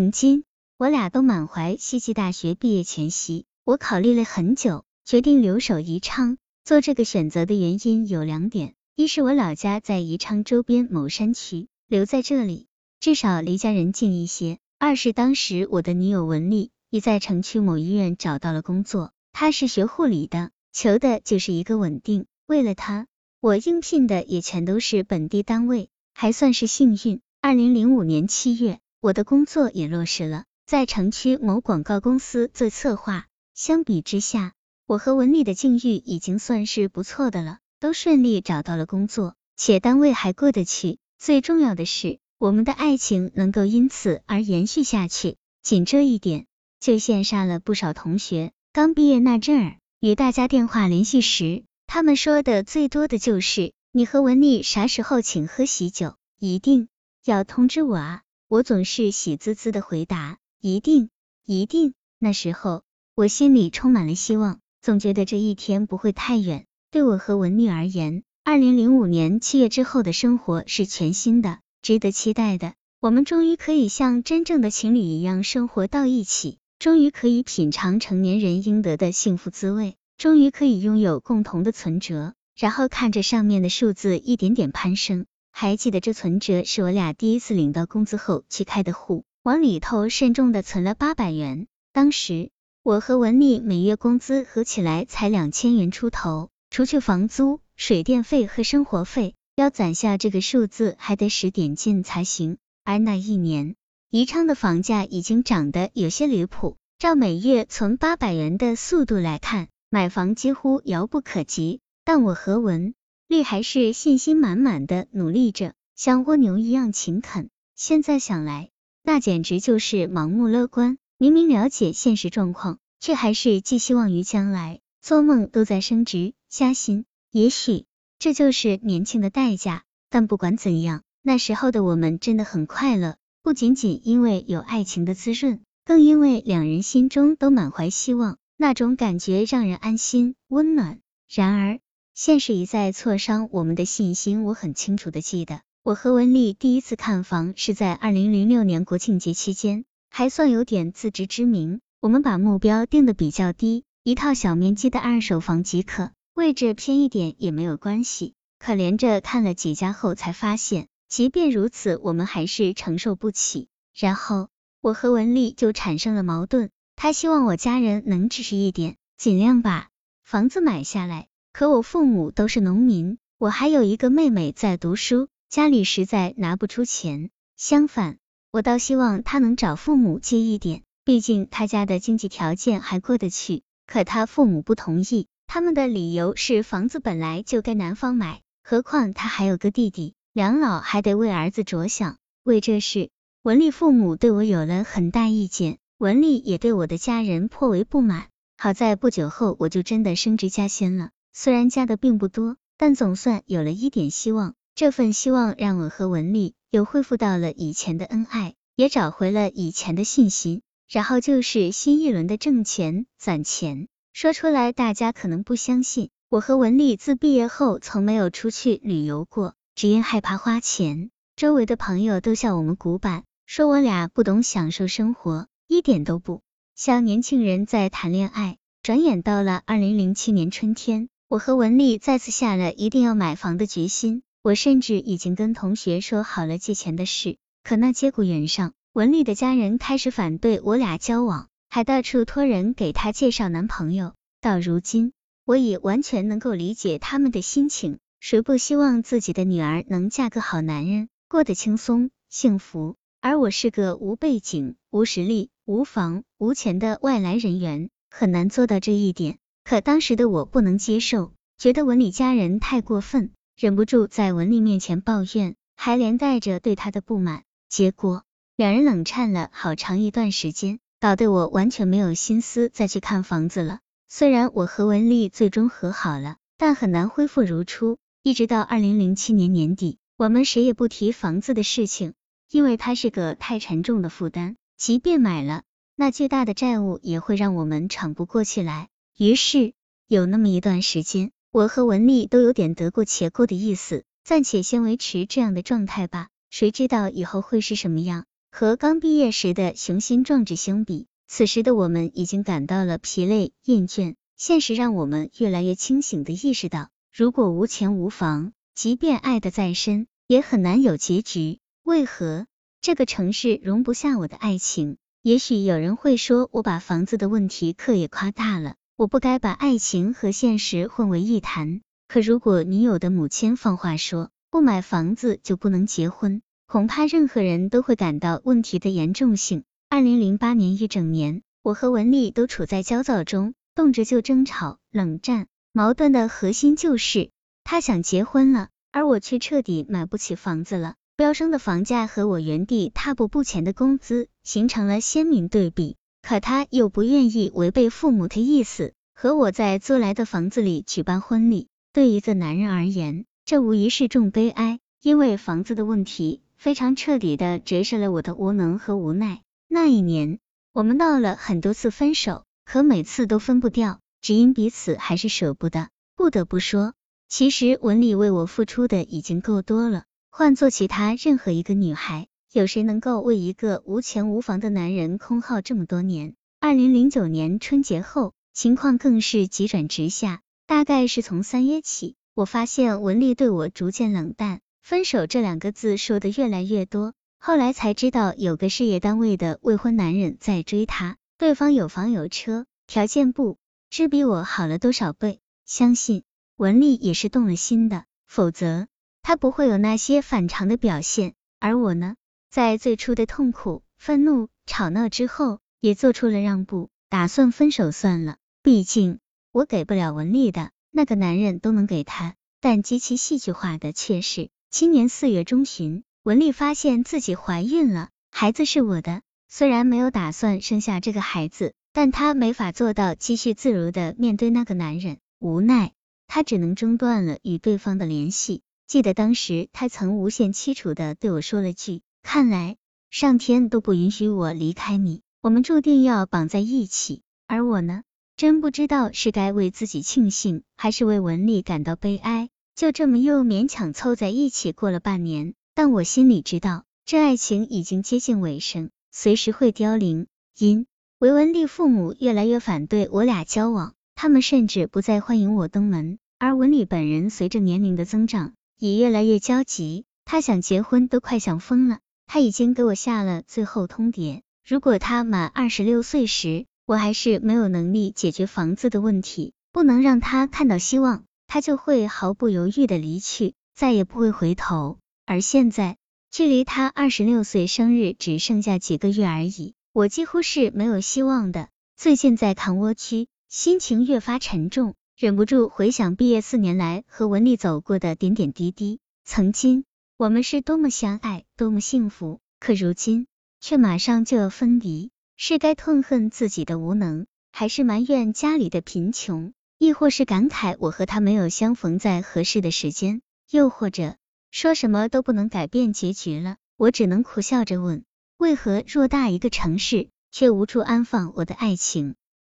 如今，我俩都满怀希冀大学毕业前夕，我考虑了很久，决定留守宜昌。做这个选择的原因有两点：一是我老家在宜昌周边某山区，留在这里至少离家人近一些；二是当时我的女友文丽已在城区某医院找到了工作，她是学护理的，求的就是一个稳定。为了她，我应聘的也全都是本地单位，还算是幸运。二零零五年七月。我的工作也落实了，在城区某广告公司做策划。相比之下，我和文丽的境遇已经算是不错的了，都顺利找到了工作，且单位还过得去。最重要的是，我们的爱情能够因此而延续下去。仅这一点，就羡煞了不少同学。刚毕业那阵儿，与大家电话联系时，他们说的最多的就是你和文丽啥时候请喝喜酒，一定要通知我啊。我总是喜滋滋的回答，一定，一定。那时候我心里充满了希望，总觉得这一天不会太远。对我和文丽而言，二零零五年七月之后的生活是全新的，值得期待的。我们终于可以像真正的情侣一样生活到一起，终于可以品尝成年人应得的幸福滋味，终于可以拥有共同的存折，然后看着上面的数字一点点攀升。还记得这存折是我俩第一次领到工资后去开的户，往里头慎重的存了八百元。当时我和文丽每月工资合起来才两千元出头，除去房租、水电费和生活费，要攒下这个数字还得使点劲才行。而那一年，宜昌的房价已经涨得有些离谱，照每月存八百元的速度来看，买房几乎遥不可及。但我和文。丽还是信心满满的努力着，像蜗牛一样勤恳。现在想来，那简直就是盲目乐观。明明了解现实状况，却还是寄希望于将来，做梦都在升职加薪。也许这就是年轻的代价。但不管怎样，那时候的我们真的很快乐，不仅仅因为有爱情的滋润，更因为两人心中都满怀希望，那种感觉让人安心温暖。然而。现实一再挫伤我们的信心，我很清楚的记得，我和文丽第一次看房是在二零零六年国庆节期间，还算有点自知之明。我们把目标定的比较低，一套小面积的二手房即可，位置偏一点也没有关系。可连着看了几家后，才发现，即便如此，我们还是承受不起。然后我和文丽就产生了矛盾，她希望我家人能支持一点，尽量把房子买下来。可我父母都是农民，我还有一个妹妹在读书，家里实在拿不出钱。相反，我倒希望他能找父母借一点，毕竟他家的经济条件还过得去。可他父母不同意，他们的理由是房子本来就该男方买，何况他还有个弟弟，两老还得为儿子着想。为这事，文丽父母对我有了很大意见，文丽也对我的家人颇为不满。好在不久后，我就真的升职加薪了。虽然加的并不多，但总算有了一点希望。这份希望让我和文丽又恢复到了以前的恩爱，也找回了以前的信心。然后就是新一轮的挣钱攒钱。说出来大家可能不相信，我和文丽自毕业后从没有出去旅游过，只因害怕花钱。周围的朋友都笑我们古板，说我俩不懂享受生活，一点都不像年轻人在谈恋爱。转眼到了二零零七年春天。我和文丽再次下了一定要买房的决心，我甚至已经跟同学说好了借钱的事。可那节骨眼上，文丽的家人开始反对我俩交往，还到处托人给她介绍男朋友。到如今，我已完全能够理解他们的心情，谁不希望自己的女儿能嫁个好男人，过得轻松幸福？而我是个无背景、无实力、无房无钱的外来人员，很难做到这一点。可当时的我不能接受，觉得文丽家人太过分，忍不住在文丽面前抱怨，还连带着对她的不满。结果两人冷战了好长一段时间，搞得我完全没有心思再去看房子了。虽然我和文丽最终和好了，但很难恢复如初。一直到二零零七年年底，我们谁也不提房子的事情，因为它是个太沉重的负担，即便买了，那巨大的债务也会让我们喘不过气来。于是有那么一段时间，我和文丽都有点得过且过的意思，暂且先维持这样的状态吧。谁知道以后会是什么样？和刚毕业时的雄心壮志相比，此时的我们已经感到了疲累厌倦。现实让我们越来越清醒的意识到，如果无钱无房，即便爱的再深，也很难有结局。为何这个城市容不下我的爱情？也许有人会说，我把房子的问题刻意夸大了，我不该把爱情和现实混为一谈。可如果女友的母亲放话说，不买房子就不能结婚，恐怕任何人都会感到问题的严重性。二零零八年一整年，我和文丽都处在焦躁中，动辄就争吵、冷战，矛盾的核心就是她想结婚了，而我却彻底买不起房子了。飙升的房价和我原地踏步不前的工资形成了鲜明对比，可他又不愿意违背父母的意思，和我在租来的房子里举办婚礼。对一个男人而言，这无疑是重悲哀，因为房子的问题非常彻底的折射了我的无能和无奈。那一年，我们闹了很多次分手，可每次都分不掉，只因彼此还是舍不得。不得不说，其实文丽为我付出的已经够多了。换做其他任何一个女孩，有谁能够为一个无钱无房的男人空耗这么多年？二零零九年春节后，情况更是急转直下。大概是从三月起，我发现文丽对我逐渐冷淡，分手这两个字说的越来越多。后来才知道，有个事业单位的未婚男人在追她，对方有房有车，条件不知比我好了多少倍。相信文丽也是动了心的，否则。他不会有那些反常的表现，而我呢，在最初的痛苦、愤怒、吵闹之后，也做出了让步，打算分手算了。毕竟我给不了文丽的，那个男人都能给她。但极其戏剧化的却是，今年四月中旬，文丽发现自己怀孕了，孩子是我的。虽然没有打算生下这个孩子，但她没法做到继续自如的面对那个男人，无奈她只能中断了与对方的联系。记得当时他曾无限凄楚的对我说了句：“看来上天都不允许我离开你，我们注定要绑在一起。”而我呢，真不知道是该为自己庆幸，还是为文丽感到悲哀。就这么又勉强凑在一起过了半年，但我心里知道，这爱情已经接近尾声，随时会凋零。因为文丽父母越来越反对我俩交往，他们甚至不再欢迎我登门。而文丽本人随着年龄的增长，也越来越焦急，她想结婚都快想疯了。他已经给我下了最后通牒，如果他满二十六岁时，我还是没有能力解决房子的问题，不能让他看到希望，他就会毫不犹豫的离去，再也不会回头。而现在，距离他二十六岁生日只剩下几个月而已，我几乎是没有希望的。最近在看蜗居，心情越发沉重。忍不住回想毕业四年来和文丽走过的点点滴滴，曾经我们是多么相爱，多么幸福，可如今却马上就要分离，是该痛恨自己的无能，还是埋怨家里的贫穷，亦或是感慨我和他没有相逢在合适的时间，又或者说什么都不能改变结局了？我只能苦笑着问，为何偌大一个城市却无处安放我的爱情？